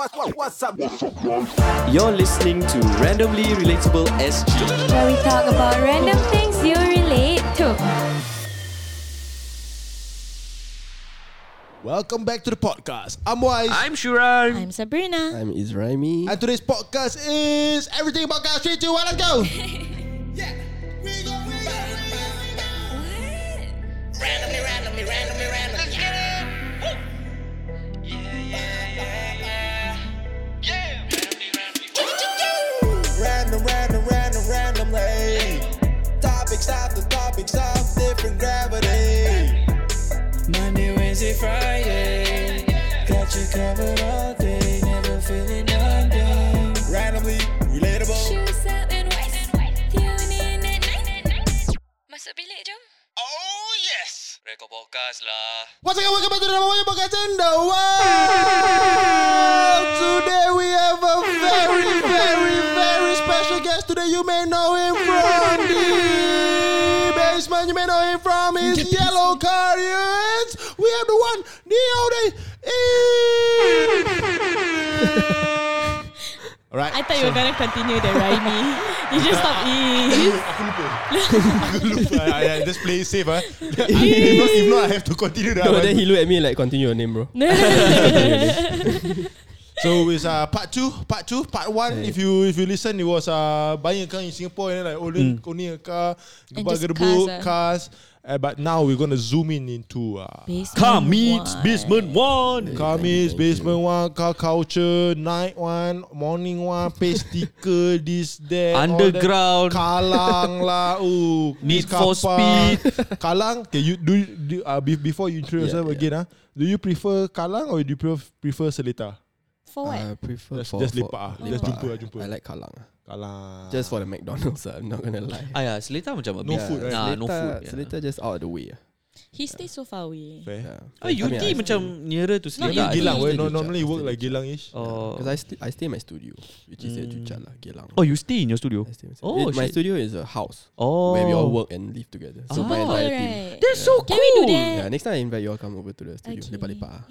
what, what, what's up? You're listening to Randomly Relatable SG. where we talk about random things you relate to. Welcome back to the podcast. I'm Wise. I'm Shuran. I'm Sabrina. I'm Izraimi. and today's podcast is everything about guys. Three, two, one, let's go. yes. Rekod podcast lah. Once again, welcome back to the one podcast in the world. Today we have a very, very, very special guest. Today you may know him from the basement. You may know him from his yellow carriers. We have the one, the only. Alright. I thought you were gonna continue the rhyming. You just stop eating. Aku lupa. Aku lupa. I, I just play it safe. Ah. if, not, if not, I have to continue that No, one. then he looked at me like, continue your name, bro. So it's uh, part two, part two, part one. If you if you listen, it was uh, buying a car in Singapore and then like only, only a car, And gerbang just gerbuk, cars, ah. cars. Uh, but now we're gonna zoom in into uh, Car meets basement one. car meets, basement one, car culture, night one, morning one, pay sticker, this, that, all that. Underground. Kalang lah, ooh, Need for. Speed. Kalang, okay, you do, do uh, be, before you introduce Yeah, yourself yeah. again, ah, do you prefer Kalang or do you prefer, prefer Seletar? For what? I prefer Just- for, just for lepak ah. lepak Just jumpa ah. ah, jumpa. I like Kalang. Kalang. Just for the McDonald's, ah, I'm not gonna lie. Ah ya, Seletar macam a No bit- food, right? Nah, no Seletar- food. yeah. Seletar just out of the way. ah. He stays so far away. Fair. Yeah. Oh, I mean, UT I macam nearer to Not Seletar. UT. Gilang, where no, normally work like Gilang-ish. Oh. Because I, st- I stay in my studio, which is at Mm. Juchat lah, Geylang. Oh, you stay in your studio? I stay in my Oh, studio. my shit. studio is a house Oh. where we all work and live together. So my. Oh, entire team. right. That's so Can we do cool. that? Yeah, next time I invite you all come over to the studio. Okay. Lepak-lepak. ah.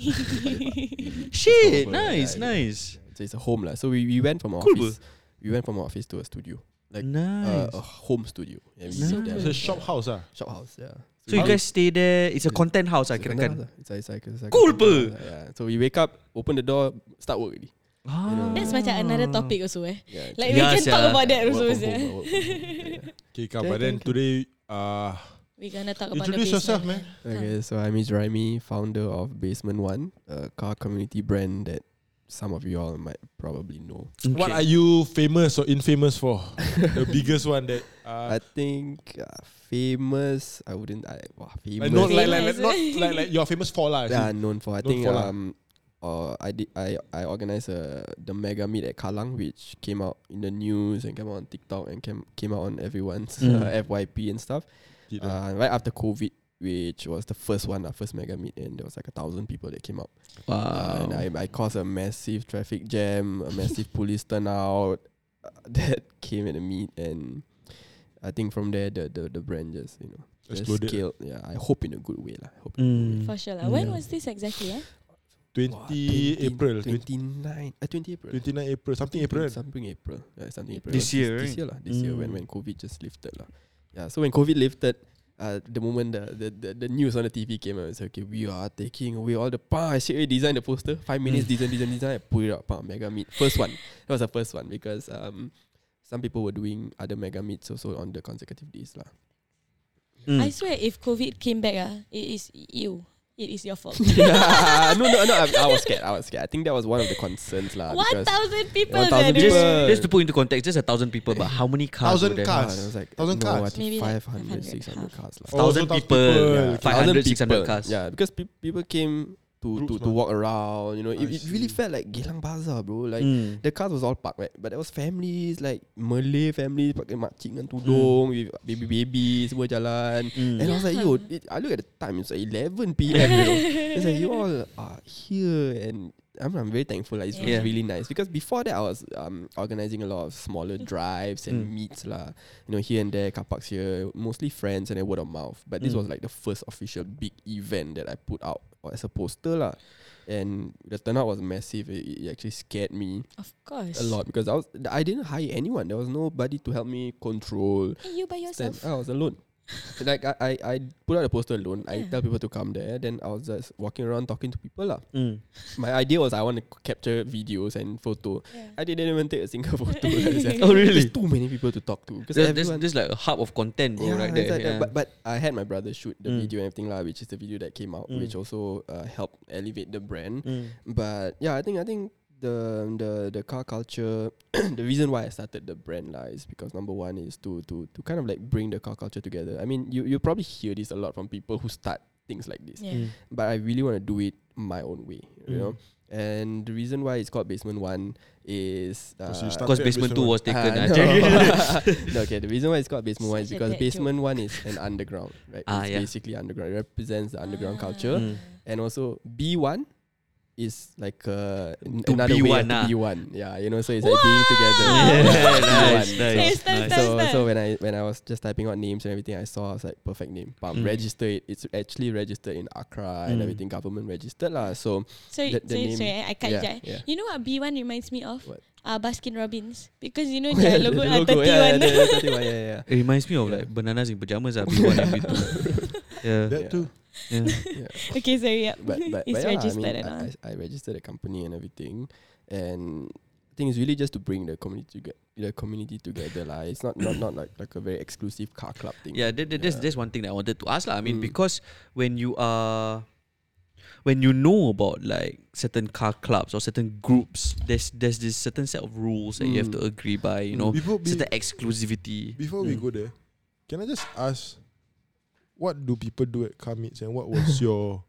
Shit, Over, nice, yeah, nice. So it's a home lah. So we, we went from our Cool, office. We went from our office to a studio, like Nice. uh, a home studio. Yeah, we So live there. It's a shop house ah. shop house. Yeah. so you guys stay there. It's a content house, I can content house lah. It's a, it's like, it's like Cool a house Yeah. So we wake up, open the door, start work already. Ah. That's macam another topic also eh. Yeah. Like Yeah, we can talk about that also. home, work from home. Yeah. Okay, come. But then today, uh, We're gonna talk about introduce the yourself, man. Okay, so I'm Izraimi, founder of Basement One, a car community brand that some of you all might probably know. What are you famous or infamous for? the biggest one that. Uh, I think uh, famous. I wouldn't. I wow, like, famous. not like, like, like, Famous. not like, like you're famous for lah. yeah, known for. I Known think for um, uh, I did. I I organized uh, the mega meet at Kalang, which came out in the news and came out on TikTok and came came out on everyone's Mm. uh, FYP and stuff. Uh, Uh, right after COVID, which was the first one, the first mega meet, and there was like a thousand people that came out. Uh, and I, I caused a massive traffic jam, a massive police turnout uh, that came at the meet, and I think from there the the, the brand just you know just Exploded. scaled. Yeah, I hope in a good way lah. I Hope in a good way. Mm. For sure lah. When Yeah. was this exactly? Eh? 20 Wow, April. 29, uh, 20 April. 29 April. Something April. Something April. Yeah, something April. This This, year, this right? year lah. This year when Mm. when COVID just lifted lah. Yeah, so when COVID lifted, uh, the moment the, the, the, the news on the TV came out, it's okay, we are taking away all the pa. I straight away designed the poster. Five minutes, Mm. design, design, design. I put it up, pa, mega meet. First one. That was the first one because um, some people were doing other mega meets also on the consecutive days lah. Mm. I swear, if COVID came back, ah, it is you. It is your fault. no, no, no. I, I was scared. I was scared. I think that was one of the concerns lah. One thousand people. 1,000 sia, dude. people. Just, just to put into context, just a thousand people, but how many cars? Thousand there? cars. Ah, there was like Thousand no, cars? I Maybe like 500, 500, 600 half. cars lah. Oh, Thousand people, people. 500, 600 people. cars. Yeah, because pe- people came to Groups, to, to man. walk around. You know, I it, it really see. felt like Geylang Bazaar, bro. Like Mm. the cars was all parked, right? But there was families like Malay families pakai makcik dengan tudung, with baby baby semua jalan. Mm. And I was like, yo, it, I look at the time, it's like 11 p.m. you know? It's like you all are here and I'm, I'm very thankful. Like, it's Yeah. really nice because before that I was um, organizing a lot of smaller drives and Mm. meets lah. You know, here and there, car parks here, mostly friends and then word of mouth. But this Mm. was like the first official big event that I put out as a poster lah. and the turnout was massive. It, it actually scared me Of course. a lot because I was I didn't hire anyone. There was nobody to help me control. Hey, you by Stand. yourself. I was alone. Like I, I, I put out a poster alone. I tell people to come there. Then I was just walking around talking to people lah. Mm. My idea was I want to capture videos and photo. Yeah. I didn't even take a single photo. There's Oh, really? too many people to talk to because There's, there's, there's like a hub of content, bro, yeah, right there. like yeah. But, but I had my brother shoot the Mm. video and everything lah, which is the video that came out, Mm. which also uh, helped elevate the brand. Mm. But yeah, I think I think the the the car culture, the reason why I started the brand lah is because number one is to to to kind of like bring the car culture together. I mean, you you probably hear this a lot from people who start things like this, Yeah. Mm. but I really want to do it my own way, you Mm. know. And the reason why it's called Basement One is uh, 'Cause you start- Because Started basement basement two was taken. Ah, no. no, okay, the reason why it's called Basement One is because bad Basement One is an underground, right? Ah, it's yeah. basically underground. It represents the underground Ah. culture. Mm. And also B one is like uh, n- To another be way one, of ah. to be one. Yeah, you know, so it's like being together. Yeah, Be nice, one. nice, So- Nice, nice, So, nice. so when I when I was just typing out names and everything, I saw I was like perfect name. Bam, Mm. register it. It's actually registered in Accra and Mm. everything, government registered lah. So So, The- the so, name- so I cut yeah, you. yeah. You know what B1 reminds me of? What? Uh, Baskin Robbins. Because you know the their logo, uh, 31. yeah, the, the 31, yeah, yeah, It reminds me of like bananas in pajamas. Ah, B1 and B2. yeah. That Yeah. too. Yeah. yeah. okay, sorry. Yeah. but but, it's but yeah, registered I, and mean, I, I, I registered a company and everything, and I think it's really just to bring the community together. The community together, lah. It's not not not like like a very exclusive car club thing. Yeah, that, that, Yeah. that's one thing that I wanted to ask lah. I mean, Mm. because when you are when you know about like certain car clubs or certain groups, there's there's this certain set of rules that you have to Mm. agree by. You know, Before, be, exclusivity. before we Mm. go there, can I just ask, what do people do at car meets and what was your,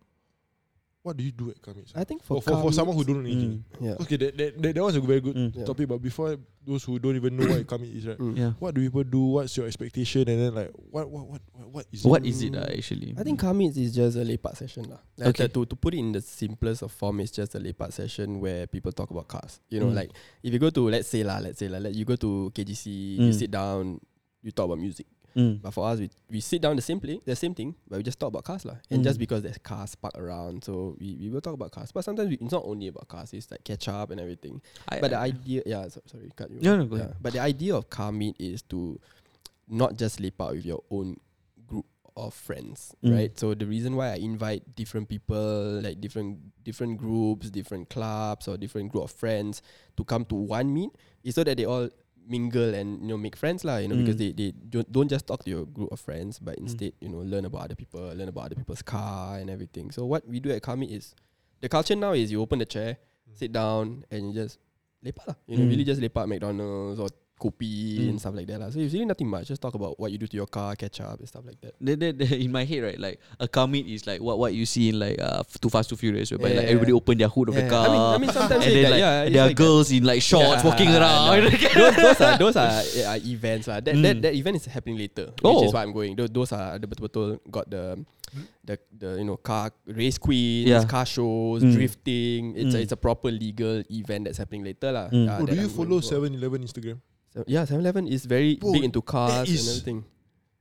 what do you do at car meets? I think for For, for, for someone who don't know anything. Mm. yeah, Okay, that, that, that, that was a very good Mm. Yeah. topic. But before those who don't even know what a car meet is, right? Mm. Yeah. What do people do? What's your expectation? And then like, what what what what, what is What it? is it uh, actually? I think car meets is just a lepak session lah. Like, Okay. To to put it in the simplest of form, it's just a lepak session where people talk about cars. You know, Mm. like if you go to let's say lah, let's say lah, like you go to KGC, you Mm. sit down, you talk about music. Mm. But for us, we, we sit down the same place, the same thing, but we just talk about cars lah. And Mm. just because there's cars parked around, so we, we will talk about cars. But sometimes we, it's not only about cars; it's like catch up and everything. I, but the idea, yeah, so, sorry, cut you. No, no, go yeah. ahead. But the idea of car meet is to not just leap out with your own group of friends, Mm. right? So the reason why I invite different people, like different different groups, different clubs, or different group of friends to come to one meet, is so that they all mingle and you know make friends lah. You know because Mm. they they don't, don't just talk to your group of friends, but instead you know learn about other people, learn about other people's car and everything. So what we do at meet is the culture now is you open the chair, sit down, and you just lepak lah. You know, Mm. really just lepak McDonald's or kopi Mm. and stuff like that lah. So it's really nothing much. Just talk about what you do to your car, catch up and stuff like that. the, the, the, in my head, right, like a car meet is like what what you see in like uh, Too Fast Too Furious, whereby Yeah, like yeah, everybody open their hood of the car. I mean, I mean sometimes and it's then like, like yeah, it's there are like that. girls in like shorts Yeah, walking around. no. those, those are those are yeah, events lah. That, that Mm. that event is happening later, Oh. which is why I'm going. Those, those are the betul-betul got the the the you know car race queens, Yeah. car shows, Mm. drifting. It's a, Mm. it's a proper legal event that's happening later lah. Mm. Yeah, Oh, do you I'm follow for. 7-Eleven Instagram? So, yeah, 7-Eleven is very Bro, big into cars and is- everything.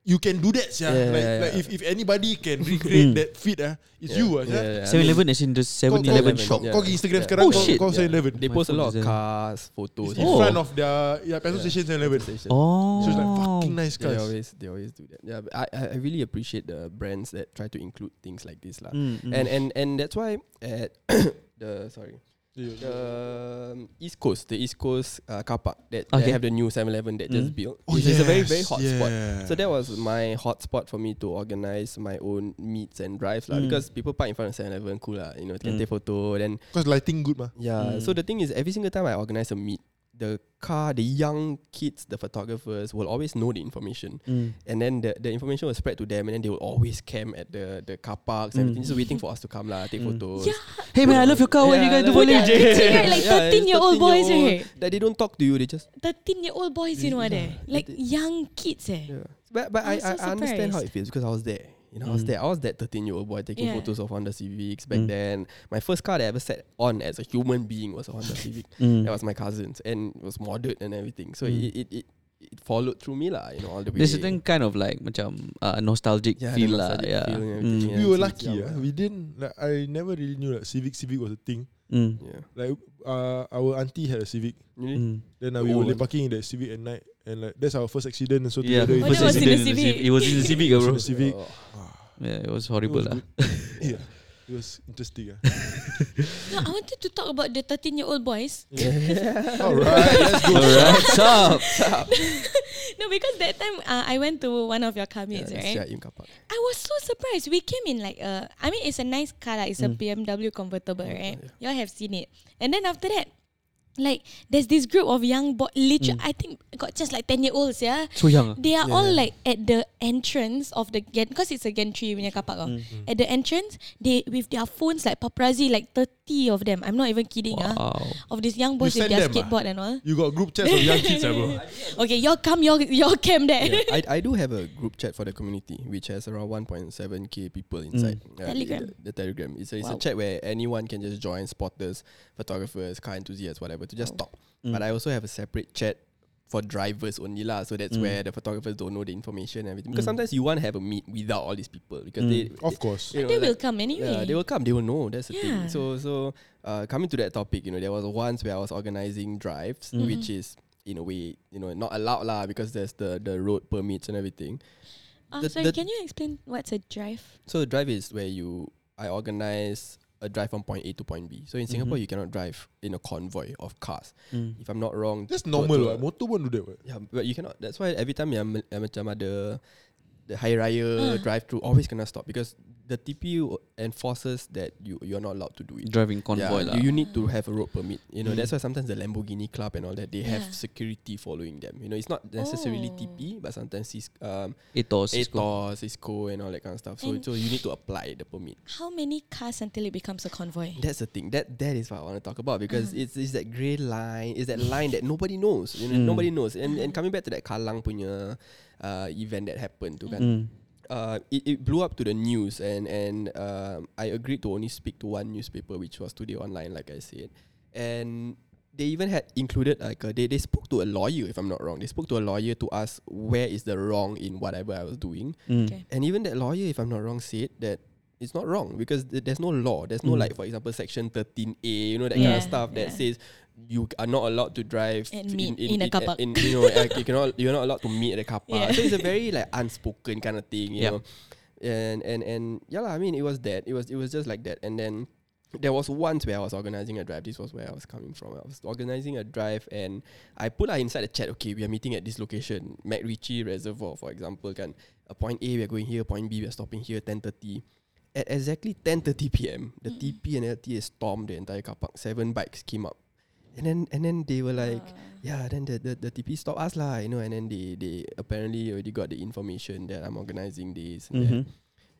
You can do that, yeah. Yeah, like, yeah, like yeah. if, if anybody can recreate Mm. that feat, ah, it's Yeah, you, ah. yeah, Yeah, yeah. I 7 mean, Eleven as in the 7-Eleven shop. yeah. Kau pergi Instagram Yeah. sekarang, Oh, kau, shit. kau 7-Eleven. They post a lot of cars, photos. It's in Oh. front of their yeah, petrol Yeah. station 7-Eleven. Oh. So it's like fucking nice They always they always do that. Yeah, I I I really appreciate the brands that try to include things like this lah. Mm, mm. And and and that's why at the sorry the um, East Coast, the East Coast uh, car park that, Okay. have the new 7-Eleven that just Mm. built. Oh, which is a very very yes, hot spot. yeah. So that was my hot spot for me to organize my own meets and drives lah. Mm. Because people park in front of 7-Eleven, cool lah. You know, can Mm. take photo. Then Because lighting good, mah. yeah. Mm. So the thing is, every single time I organize a meet, the car, the young kids, the photographers will always know the information, Mm. and then the, the information will spread to them, and then they will always camp at the the car parks, Mm. everything, just waiting for us to come lah, take Mm. photos. Yeah. Hey man, I love your car. What you guys do for like- living? Kecil right? Like Yeah, 13 year old it's boys 13 year right? old That they don't talk to you, they just 13 year old boys, you know what Yeah. they Like young kids eh. yeah. But but I was I, I, so understand how it feels because I was there. You know, I was Mm. there. I was that 13 year old boy taking Yeah. photos of Honda Civics back Mm. then. My first car that I ever sat on as a human being was a Honda Civic. Mm. That was my cousin's, and it was modded and everything. So Mm. it, it, it it followed through me lah. You know all the way. There's certain kind of like macam uh, nostalgic Yeah, feel lah. Yeah. feel Mm. everything, We Yeah, were lucky. Yeah. ah. We didn't. Like, I never really knew that civic civic was a thing. Mm. Yeah. Like uh, our auntie had a civic. Really? Mm. Then uh, we Oh, were parking in that civic at night, and like that's our first accident. And so Yeah, together, Oh, first that was in the accident Civic. It was in the Civic, was bro. in the civic. Oh. Yeah, it was It horrible was lah. yeah, it was interesting. ah. No, I wanted to talk about the 13 year old boys. All right, let's go. Alright, stop. No, because that time uh, I went to one of your car Yeah, meets, that's right? Im Kapak. I was so surprised. We came in like a, I mean, it's a nice car, like, it's a BMW convertible, right? Y'all have seen it. And then after that, like, there's this group of young boys, literally, I think got just like 10 year olds, yeah? So young. ah. They are all like at the entrance of the gate because it's a gantry punya car park. oh. At the entrance, they with their phones like paparazzi, like 30 of them. I'm not even kidding. ah, Wow. Of these young boys You with send their them, ah? skateboard and all. You got group chats of young kids, ah, bro. Okay, y'all come, y'all, y'all camp there. Yeah, I, I do have a group chat for the community which has around 1.7k people inside. Uh, Telegram. The, the Telegram. It's, a, it's Wow. a chat where anyone can just join spotters, photographers, car enthusiasts, whatever, to just oh. talk. Mm. But I also have a separate chat for drivers only lah. So that's mm. where the photographers don't know the information and everything. Because mm. sometimes you want to have a meet without all these people because they Of course. you know, they will like- come anyway. Yeah, they will come. They will know. That's the Yeah. thing. So, so uh, coming to that topic, you know, there was once where I was organizing drives, mm-hmm. which is in a way, you know, not allowed lah because there's the the road permits and everything. Uh, the- sorry, the- can you explain what's a drive? So, a drive is where you I organize a drive from point A to point B. So in Singapore, you cannot drive in a convoy of cars. Mm. If I'm not wrong, That's normal, right? Motor pun do that, right? Yeah, but you cannot. That's why every time yang, yang macam ada the Hari Raya Ah. drive through, always kena stop because the TPU enforces that you you're not allowed to do it. Driving convoy yeah, lah. you, you need to have a road permit. You know, Mm. that's why sometimes the Lamborghini Club and all that they have Yeah. security following them. You know, it's not necessarily Oh. TP, but sometimes it's um Ethos. Cisco. ATOS, Cisco and all that kind of stuff. So And- so you need to apply the permit. How many cars until it becomes a convoy? That's the thing. That that is what I want to talk about because Uh-huh. it's, it's that grey line. It's that line that nobody knows. You know, Mm. nobody knows. And and coming back to that Kalang punya uh, event that happened tu kan. Uh, it, it blew up to the news and and um, I agreed to only speak to one newspaper which was Today Online like I said. And they even had included like a, they, they spoke to a lawyer if I'm not wrong. They spoke to a lawyer to ask where is the wrong in whatever I was doing. Mm. Okay. And even that lawyer, if I'm not wrong, said that it's not wrong because th- there's no law. There's no Mm. like, for example, section 13A, you know, that kind of stuff that yeah. says you are not allowed to drive And f- meet in a car park. In, you know, like, you cannot, you're not allowed to meet at a car park. Yeah. So it's a very like unspoken kind of thing, you Yep. know. And and and yeah, lah, I mean, it was that. It was it was just like that. And then there was once where I was organizing a drive. This was where I was coming from. I was organizing a drive and I put her inside the chat, okay, we are meeting at this location, MacRitchie Reservoir, for example. Kan. A point A, we are going here, point B, we are stopping here, 10.30. At exactly 10.30 p.m., the TP and LTA stormed the entire car park. Seven bikes came up. And then and then they were like, yeah, then the, the, the TP stopped us lah, you know, and then they, they apparently already got the information that I'm organizing this and that, Mhm.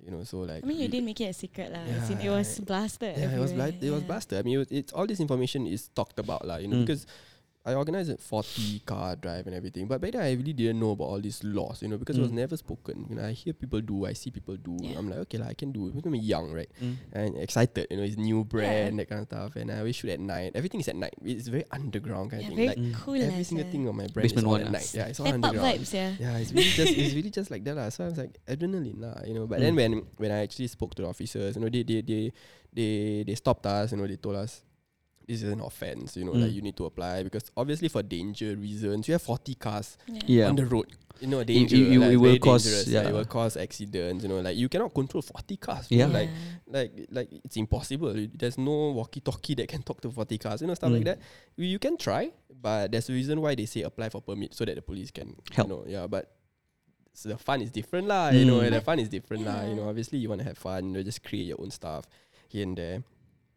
you know, so like I mean, you didn't make it a secret lah. In, it Yeah. was blasted. yeah, it was everywhere. bla- it was Yeah. blasted. I mean, it was, it's all this information is talked about, lah. You know, Mm. because I organized a 40 car drive and everything, but back then I really didn't know about all these laws, you know, because it was Mm. never spoken. You know, I hear people do, I see people do. Yeah. I'm like, okay, lah, I can do it. I'm young, right? Mm. And excited, you know, it's new brand, that kind of stuff. And I always shoot at night. Everything is at night. It's very underground kind Yeah, of very thing. Like cool. every lah, single thing on my brand Basement is all one at night. Yeah, it's all underground. vibes, yeah. Yeah, it's really just it's really just like that lah. So I was like adrenaline lah, you know. But then when when I actually spoke to the officers, you know, they they they they, they stopped us. You know, they told us is an offense. You know, Mm. like you need to apply because obviously for danger reasons, you have forty cars Yeah. on the road. You know, It- danger. it- it like, will cause- dangerous. yeah. it will cause accidents. You know, like you cannot control forty cars. bro. Yeah. like like like it's impossible. There's no walkie-talkie that can talk to 40 cars, you know, stuff like Mm. that. You, you can try, but there's a reason why they say apply for permit so that the police can Help. You know, yeah, but so the fun is different lah. You know, Mm. the fun is different lah. You know, obviously you want to have fun. You know, just create your own stuff here and there.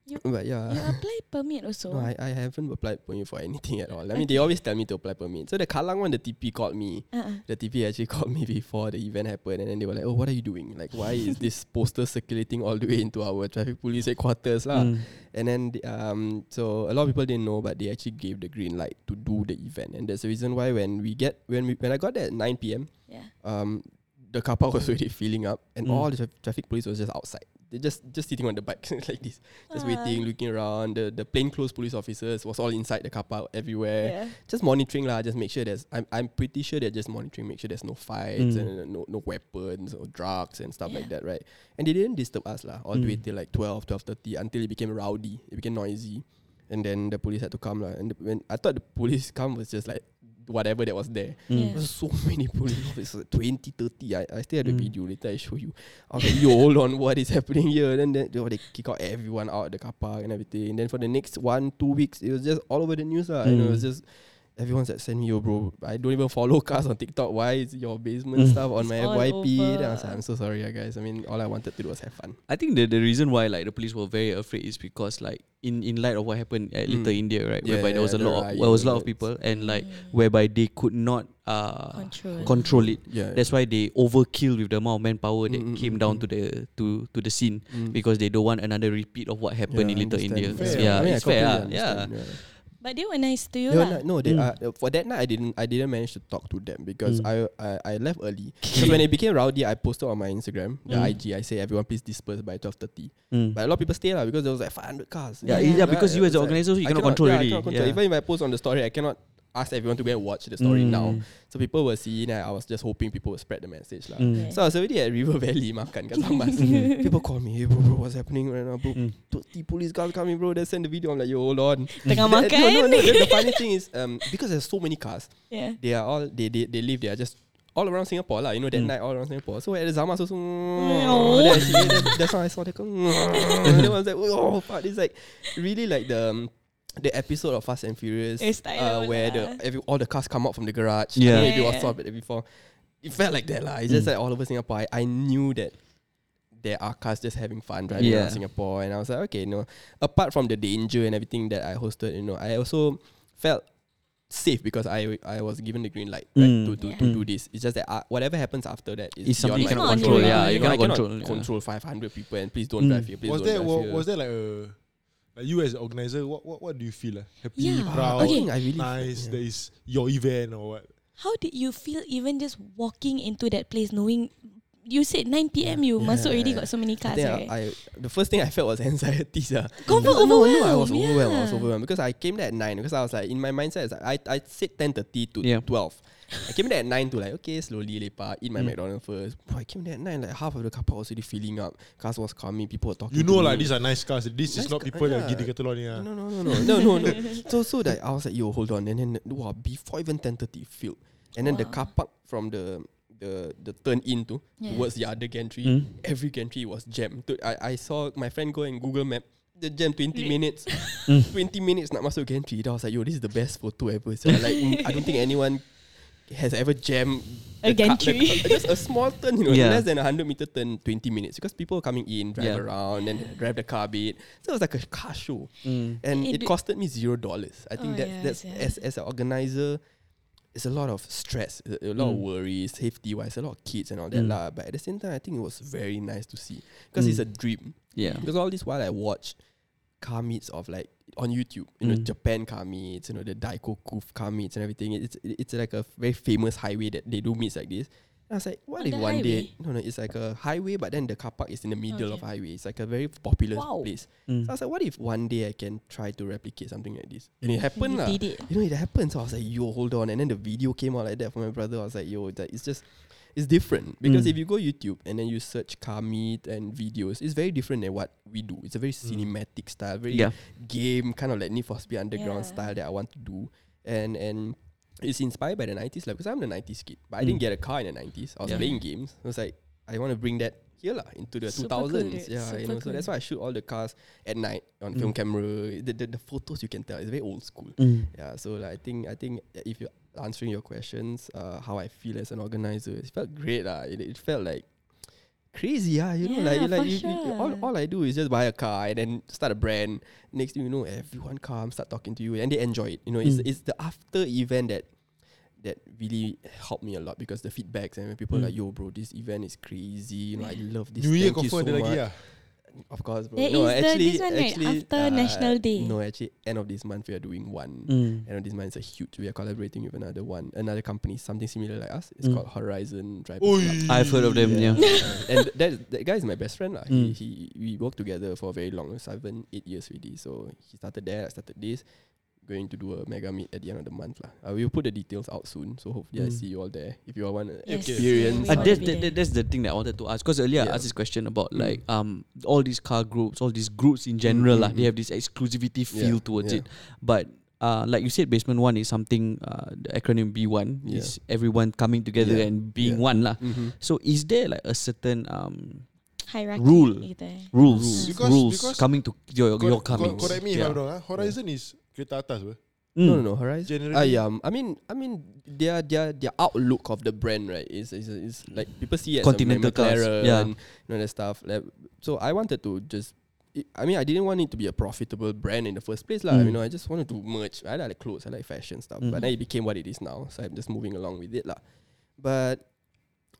You- but yeah. You apply permit also. No, I, I haven't applied permit for anything at all. I mean, they always tell me to apply permit. So the Kalang one, the TP called me. Uh-uh. The TP actually called me before the event happened, and then they were like, "Oh, what are you doing? Like, why is this poster circulating all the way into our traffic police headquarters, lah?" Mm. And then the- um, so a lot of people didn't know, but they actually gave the green light to do the event, and that's the reason why when we get when we when I got there at nine p.m. Yeah. um, the car park was already filling up, and Mm. all the tra- traffic police was just outside. they just just sitting on the bike like this, just Ah. waiting, looking around. The the plainclothes police officers was all inside the car park everywhere, Yeah. just monitoring lah. Just make sure there's. I'm I'm pretty sure they're just monitoring, make sure there's no fights Mm. and uh, no no weapons or drugs and stuff like that, right? And they didn't disturb us lah all the way Mm. till like 12, 12.30 until it became rowdy, it became noisy, and then the police had to come lah. And the, when I thought the police come was just like whatever that was there. Mm. Yeah. There's so many police officers, 20, 30. I, I still have the Mm. video. Later I show you. I was like, yo, hold on, what is happening here? Then they, they, they kick out everyone out of the car park and everything. And then for the next one, two weeks, it was just all over the news. lah. You know, it was Mm. just everyone's like, send me, yo, bro. I don't even follow cars on TikTok. Why is your basement Mm. stuff on my It's FYP? Then I was like, I'm so sorry, guys. I mean, all I wanted to do was have fun. I think the the reason why like the police were very afraid is because like in in light of what happened at Mm. Little India, right? Yeah, whereby there was a yeah, lot of there was a lot of people and like Mm. whereby they could not uh Control. control it. Yeah. That's why they overkill with the amount of manpower that Mm, came mm, down mm. to the to to the scene Mm. because they don't want another repeat of what happened Yeah, in Little India. Fair. Yeah, I mean, I it's fair. ah, yeah. Understand, yeah. But they were nice to you They were lah. not- no, they Mm. uh, for that night I didn't I didn't manage to talk to them because Mm. I, I I left early. Because when it became rowdy, I posted on my Instagram, the Mm. IG. I say everyone please disperse by twelve thirty. Mm. But a lot of people stay lah because there was like five hundred cars. Yeah, Yeah. yeah, because you as the organizer, you I cannot control yeah, already. I cannot control. Yeah. Even if I post on the story, I cannot ask everyone to go and watch the story now. Mm. So people were seeing. and I was just hoping people would spread the message lah. Mm. So I was already at River Valley makan kat Samas. people call me, hey bro, bro, what's happening right now, bro? Mm. 30 police cars coming, bro. They send the video. I'm like, yo, hold on. Tengah The- makan. No, no, no. The, the funny thing is, um, because there's so many cars, Yeah. they are all they they, they live there just all around Singapore lah. You know that Mm. night all around Singapore. So at the Oh. then I see, that's, that's how I saw the car. and then I was like, oh, fuck, it's like really like the. Um, the episode of Fast and Furious, uh, where the every, all the cars come out from the garage. Yeah. I don't know if you Yeah, all saw it before. It felt like that lah. It's just Mm. like all over Singapore. I, I knew that there are cars just having fun driving Yeah. around Singapore, and I was like, okay, you know, apart from the danger and everything that I hosted, you know, I also felt safe because I I was given the green light right, Mm. to to, Yeah. to do this. It's just that uh, whatever happens after that is It's something you my cannot control. control. Yeah, You you cannot cannot control. yeah. 500 people and please don't Mm. drive here. Please Was don't there drive wa- here. was there like a like you as an organizer? What what what do you feel? Uh? Happy, Yeah. proud, I think I really nice. yeah. That is your event or what? How did you feel even just walking into that place knowing you said 9 p.m. you Yeah, masuk already yeah. got so many I cars, think right? I, I the first thing I felt was anxiety. sir. Confirm no, no, I was overwhelmed, overwhelmed. I was yeah. overwhelmed because I came there at nine because I was like in my mindset is like, I I said ten thirty to Yeah. twelve. I came there at nine to like okay slowly lepak eat my Mm. McDonald's first. Bro, I came there at nine like half of the car park was already filling up. Cars was coming. People were talking. You know, to like me. these are nice cars. This is Nice not car- people that yeah. gini kata lo ni. ah. No, no, no, no, no, no, no. So, so that I was like, yo, hold on, and then wow, before even ten thirty, filled, and then the Wow. car park from the the the turn into Yeah. towards the other gantry, Mm. every gantry was jammed. To- I I saw my friend go and Google Map. The jam 20 Really? minutes Mm. 20 minutes nak masuk gantry Then I was like Yo this is the best photo ever so like mm, I don't think anyone Has ever jammed A the car- gantry. the car- Just a small turn you know Yeah. Less than a 100 meter turn 20 minutes Because people were coming in Drive Yeah. around Then drive the car a bit So it was like a car show Mm. and it do- costed me zero dollars. I think Oh, that yes, that's yeah. as as an organizer, it's a lot of stress, a, lot of Mm. worries, safety wise, a lot of kids and all that Mm. lah. But at the same time, I think it was very nice to see because it's a Mm. dream. Yeah. Because all this while I watch car meets of like on YouTube, you know, Mm. Japan car meets, you know, the Daiko Kuf car meets and everything. It's it's like a very famous highway that they do meets like this. And I was like, what On if the one day no no, it's like a highway, but then the car park is in the middle of Okay. highway. It's like a very popular Wow. place. Mm. So I was like, what if one day I can try to replicate something like this? And it happened you did it. You know, it happened. So I was like, yo, hold on. And then the video came out like that from my brother. I was like, yo, that it's just it's different. Because Mm. if you go YouTube and then you search car meet and videos, it's very different than what we do. It's a very cinematic style, very Yeah. game, kind of like Need for Speed Underground Yeah. style that I want to do. And and it's inspired by the 90s like, because I'm the 90s kid. But I didn't Mm. get a car in the 90s. I was Yeah. playing games. I was like, I want to bring that here lah into the 2000s. dude. yeah, you know. So that's why I shoot all the cars at night on Mm. film camera. The, the the photos you can tell it's very old school. Mm. Yeah, so like, I think I think if you're answering your questions, uh, how I feel as an organizer, it felt great lah. It, it felt like crazy, ah. You know, like Yeah, like for you, you- all, sure. all I do is just buy a car and then start a brand. Next thing you know, everyone comes, start talking to you, and they enjoy it. You know, it's Mm. it's the after event that that really helped me a lot because the feedbacks and when people are Mm. like, yo, bro, this event is crazy. You know, I love this. New Year Thank you so ada lagi much." Of course, bro. There no, is the- actually, this one, right? actually, uh, After National Day. No, actually, end of this month we are doing one. Mm. End of this month is a huge. We are collaborating with another one, another company, something similar like us. It's Mm. called Horizon Drive. I've heard of them. Yeah. and that that guy is my best friend lah. Mm. He, he we worked together for very long, seven eight years already. So he started there, I started this. Going to do a mega meet at the end of the month lah. Uh, we'll put the details out soon. So hopefully I Mm. see you all there. If you all want to Yes, experience. we Uh, that's, that, that- that's the thing that I wanted to ask. Because earlier Yeah. I asked this question about Mm. like um all these car groups, all these groups in general, Mm, lah. mm, they mm. have this exclusivity Yeah, feel towards yeah. it. But uh, like you said, basement one is something. Uh, the acronym B one Yeah. is everyone coming together Yeah, and being yeah. one, lah. Mhm. So is there like a certain um Hierarchy Rule. gitu eh. rules Because- rules because- coming to your Cor- your coming? Correct me if I'm wrong. Horizon is kereta atas, bro. Mm. No, no, no. Horizon. Generally- Ah, yeah. I mean, I mean, their their their outlook of the brand, right, is is, is like people see it as Continental a cars, McLaren, yeah. you know that stuff. Like, so I wanted to just. I mean, I didn't want it to be a profitable brand in the first place, lah. Mm. You know, I just wanted to merge. I like clothes, I like fashion stuff, Mm. but then it became what it is now. So I'm just moving along with it, lah. But,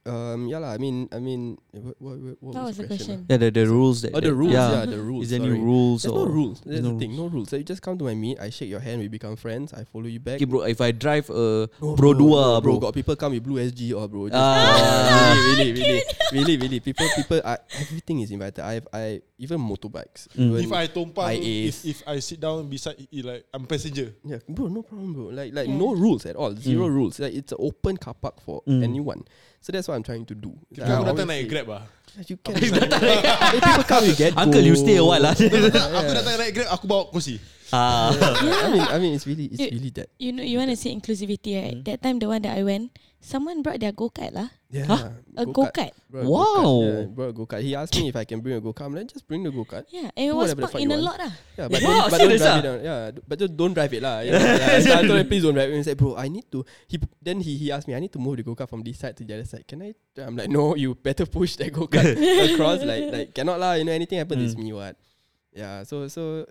um, yeah, lah. I mean, I mean, what, what, what, was was the question? question? ah? Yeah, the, the rules that Oh, the rules. Yeah. Yeah, the rules. Is there any sorry. rules There's or no rules. there's no the thing. No rules. So you just come to my meet. I shake your hand. We become friends. I follow you back. Okay, bro. If I drive a No, Pro Dua, bro, Got people come with blue SG or bro. Just, Ah. really, really, really, really, really. People, people. I, everything is invited. I, have, I even motorbikes. Mm. Even, If I tumpang, IAs. if, if I sit down beside like I'm passenger. yeah, bro, no problem, bro. Like, like Yeah. no rules at all. Zero Mm. rules. Like it's an open car park for Mm. anyone. So that's what I'm trying to do. Kita Like, I datang naik Grab ah. You can. Hey, people come with get Uncle, you stay a while lah. Aku datang naik Grab, aku bawa kursi. Ah. I mean, I mean, it's really, it's Dude. really that. You know, you want to say inclusivity, right? Mm. That time, the one that I went, someone brought their go kart lah. Yeah. Huh? A go kart. Wow. Go-kart. Yeah, bro, go kart. He asked me if I can bring a go kart. I'm like, just bring the go kart. Yeah, and it was parked in you a lot lah. Yeah, but Wow, don't, but don't drive it down. Yeah, but just don't drive it lah. Yeah, yeah, so I told him please don't drive it. He said, bro, I need to. He then he he asked me, I need to move the go kart from this side to the other side. Can I? I'm like, no, you better push that go kart across. Like like cannot lah. You know anything happens, it's Mm. me what. Yeah. So so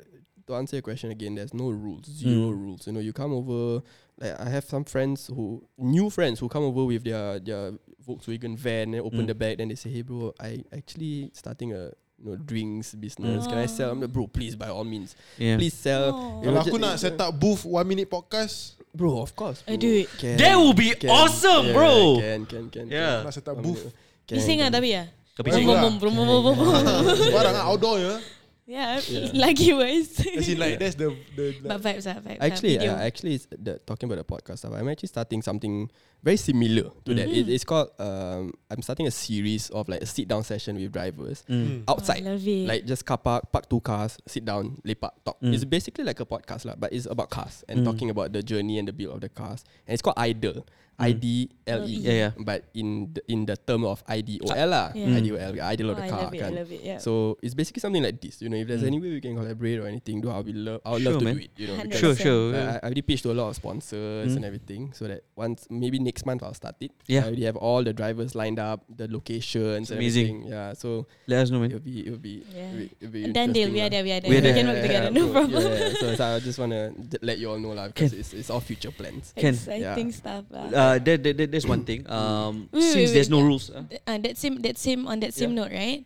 to answer your question again, there's no rules, zero Mm. rules. You know, you come over. Like I have some friends who new friends who come over with their their Volkswagen van and open Mm. the bag. Then they say, hey bro, I actually starting a you know drinks business. Can I sell? I'm like, bro, please by all means, Yeah. please sell. Oh. You Kalau aku nak set up booth one minute podcast, Bro, of course. I bro. do it. Can, That will be awesome, yeah, bro. Can, can, can. Yeah. nak set up can. booth. Can, Bising can. tapi ya. Bising Brum, lah. Barang ah, outdoor ya. Yeah, Yeah. lagi worse. As in like that's the the But like, vibes lah, vibes Actually, lah. Video. uh, actually, it's the, talking about the podcast stuff. I'm actually starting something very similar to that. It, it's called. Um, I'm starting a series of like a sit down session with drivers Mm. outside. Oh, I love it. Like just car park, park two cars, sit down, lepak, talk. Mm. It's basically like a podcast lah, but it's about cars and Mm. talking about the journey and the build of the cars. And it's called Idle, Mm. I D L E. Yeah, yeah. But in the, in the term of I D O L lah, Yeah. I D O L, idle oh, of the I car. love it, I love it. Yeah. So it's basically something like this. You know, if there's Mm. any way we can collaborate or anything, do I'll be love. I would Sure, love to man. do it. You know, 100%. Sure, sure. I, I already pitched to a lot of sponsors Mm. and everything, so that once maybe next month I'll start it. Yeah. I already have all the drivers lined up, the locations, It's amazing. everything. Yeah, so Let us know, man. it'll be it'll be Yeah. it'll be, it'll be And then deal, interesting we are there, we are there. We are We there. can work together, no problem. Yeah, so, so I just want to let you all know lah because it's, it's all future plans. Exciting stuff lah. Uh, that, that, that, that's one thing. Um, Wait, wait, since wait, there's no yeah. rules. Uh, Th- uh, that same that same on that same note, right?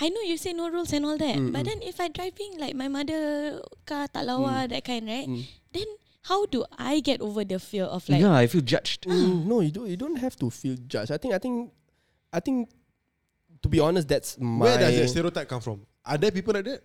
I know you say no rules and all that, Mm, but mm. then if I driving like my mother car tak lawa that kind, right? Mm. Then how do I get over the fear of like yeah, I feel judged. Mm, no, you don't. You don't have to feel judged. I think. I think. I think. To be honest, that's my. where does that stereotype come from? Are there people like that?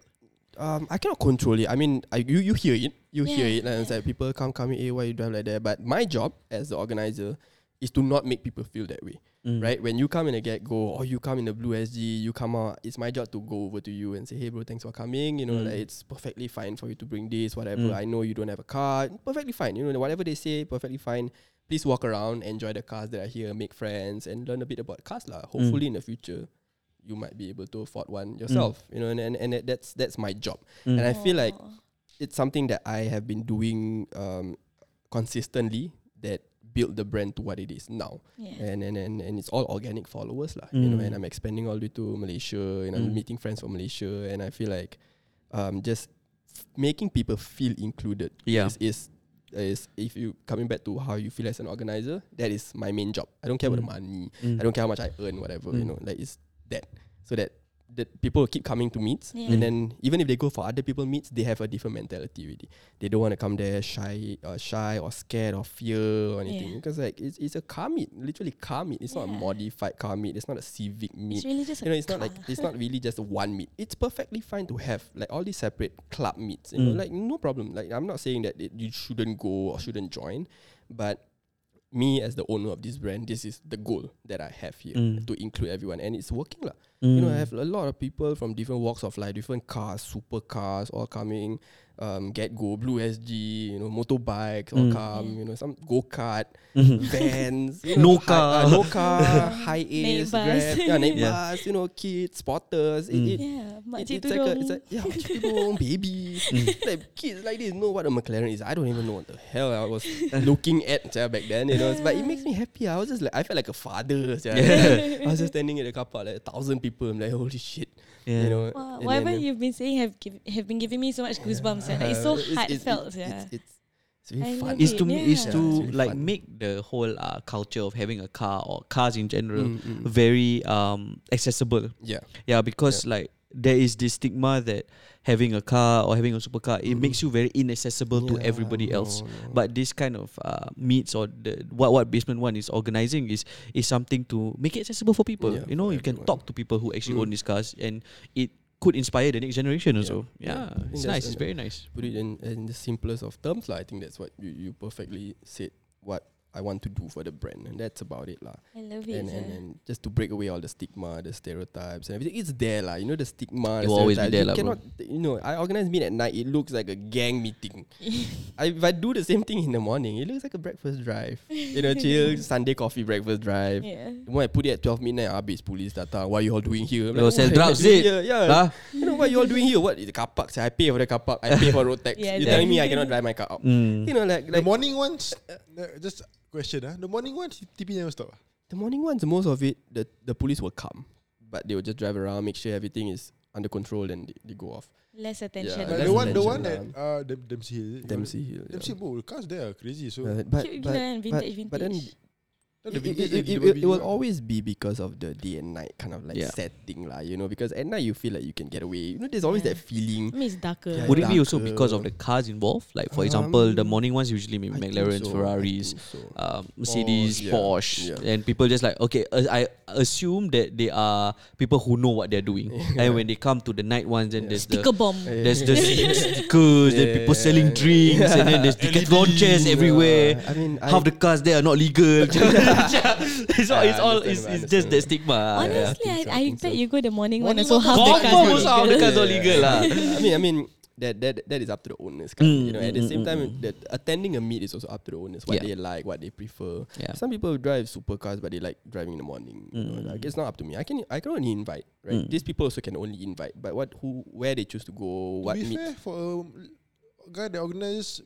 Um, I cannot control it. I mean, I, you you hear it, you hear Yeah, it, and it's yeah. like people come coming, hey, why you drive like that? But my job as the organizer is to not make people feel that way, Mm. right? When you come in a get go, or you come in the blue SG, you come out. It's my job to go over to you and say, hey, bro, thanks for coming. You know, Mm. like it's perfectly fine for you to bring this, whatever. Mm. I know you don't have a car, perfectly fine. You know, whatever they say, perfectly fine. Please walk around, enjoy the cars that are here, make friends, and learn a bit about cars, lah. Hopefully, in the future. You might be able to afford one yourself, you know, and, and, and that's that's my job. Mm. And I feel like it's something that I have been doing um, consistently that built the brand to what it is now. yeah. And, and and and it's all organic followers lah. You know, Mm. and I'm expanding all the way to Malaysia and I'm Mm. meeting friends from Malaysia and I feel like um, just f- making people feel included Yeah. is, is is if you coming back to how you feel as an organizer, that is my main job. I don't care about the Mm. money. Mm. I don't care how much I earn, whatever, you Mm. know, like it's that. So that that people will keep coming to meets, Yeah. and then even if they go for other people meets, they have a different mentality already. They don't want to come there shy, or shy or scared or fear or anything Yeah. because like it's, it's a car meet, literally car meet. It's not a modified car meet. It's not a civic meet. It's really just you know, a it's not like it's not really just one meet. It's perfectly fine to have like all these separate club meets. You know, Mm. like no problem. Like I'm not saying that it, you shouldn't go or shouldn't join, but me as the owner of this brand, this is the goal that I have here Mm. to include everyone, and it's working lah. You know, I Mm. have a lot of people from different walks of life, different cars, supercars, all coming. Um, Get Go, Blue SG, you know, motorbikes, Mm. come. You know, some go kart, Mhm. vans, you No know, car. uh, no car, high ace, grab, yeah, naik Yeah. bus, you know, kids, spotters. It, Mm. it, Yeah, it- it's like a, it's like, yeah, makcik tudung, baby. Mm. like kids like this know what a McLaren is. I don't even know what the hell I was looking at sia, back then. You know, but it makes me happy. I was just like, I felt like a father. sia. I was just standing at the car park, like a thousand people. I'm like, holy shit. Yeah. You know, Wow, and whatever then, uh, you've been saying have give, have been giving me so much goosebumps. yeah. Like, it's so uh, heartfelt. It's, yeah. it's, it's, it's really I fun. love is it, to me is to Yeah, it's really like fun. make the whole uh, culture of having a car or cars in general Mm, mm. very um accessible. Yeah. Yeah, because like there is this stigma that having a car or having a supercar it makes you very inaccessible to Yeah, everybody else. no, no. But this kind of uh, meets or the what what basement one is organizing is is something to make it accessible for people. Yeah, you know, you can everyone. talk to people who actually Mm. own these cars and it could inspire the next generation also. Yeah. Yeah, it's nice. It's very nice. put it in, in the simplest of terms, lah. I think that's what you, you perfectly said. What I want to do for the brand, and that's about it, lah. I love it. And, and yeah. and just to break away all the stigma, the stereotypes, and everything. It's there, lah. You know the stigma. It the will always be there You lah, bro. cannot, you know. I organize meet at night. It looks like a gang meeting. I, if I do the same thing in the morning, it looks like a breakfast drive. you know, chill Sunday coffee breakfast drive. yeah. When I put it at 12 midnight, habis police datang. What you all doing here? I'm They will sell what drugs, you doing it? here? Yeah. Huh? You know what you all doing here? What is the car park? I pay for the car park. I pay for road tax. Yeah, You're yeah. telling me I cannot drive my car out. Mm. You know, like, The morning ones, uh, just question ah. The morning ones, TP never stop. ah? the morning ones, most of it, the, the police will come. But they will just drive around, make sure everything is under control and they, they go off. Less attention. Yeah, that's the one, the one at lah. uh, Dem- Dempsey Hill. Dempsey Hill. yeah. Dempsey, the cars there are crazy. So Uh, but, but, gila kan, vintage, but, but then vintage. It, the it, it, the it, it will always be because of the day and night kind of like Yeah. setting lah, you know, because at night you feel like you can get away. You know, there's always Yeah. that feeling. I mean, it's darker. Yeah, Would it be also darker. because of the cars involved? Like for example, the Um, morning ones usually maybe McLarens, so, Ferraris, so. um, Mercedes, yeah, Porsche, yeah. and people just like okay. Uh, I assume that they are people who know what they're doing, and when they come to the night ones, then there's the Sticker bomb. there's the stickers, then people selling drinks, and then there's Decathlon chairs everywhere. I mean, Half the cars there are not legal. it's all, it's, all it's, it's just that stigma. Honestly, so, I I, I bet so. you go the morning, one, Morning so half the Confirm cars. also half the cars all legal lah. I mean, I mean that that that is up to the owners. Kan? Mm, you know, at the mm, same mm, time, mm. that attending a meet is also up to the owners. What Yeah. they like, what they prefer. Yeah. Some people drive supercars, but they like driving in the morning. You know, like it's not up to me. I can I can only invite. Right, Mm. these people also can only invite. But what who where they choose to go, To what meet. fair, for a guy that organizes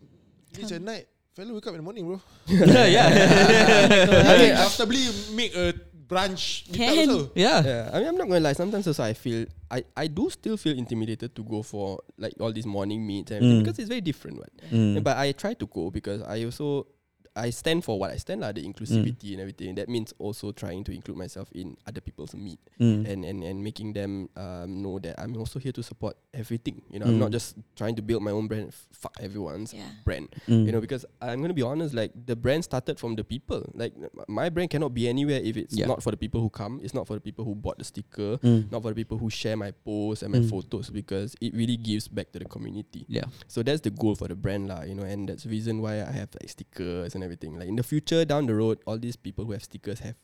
meets at night, fella wake up in the morning, bro. yeah, yeah. Mean, comfortably make a meetup Can. also. yeah. Yeah, I mean, I'm not gonna lie. Sometimes also I feel I, I do still feel intimidated to go for like all these morning meets and Mm. because it's very different. What? Mm. But I try to go because I also I stand for what I stand lah, the inclusivity and everything. That means also trying to include myself in other people's meet Mm. and, and, and making them um, know that I'm also here to support everything. You know, I'm not Mm. just trying to build my own brand. Fuck everyone's Yeah. brand. Mm. You know, because I'm gonna be honest, like the brand started from the people. Like my brand cannot be anywhere if it's Yeah. not for the people who come. It's not for the people who bought the sticker. Mm. Not for the people who share my posts and my Mm. photos because it really gives back to the community. Yeah. So that's the goal for the brand lah, you know, and that's the reason why I have like stickers and everything. Like in the future down the road, all these people who have stickers have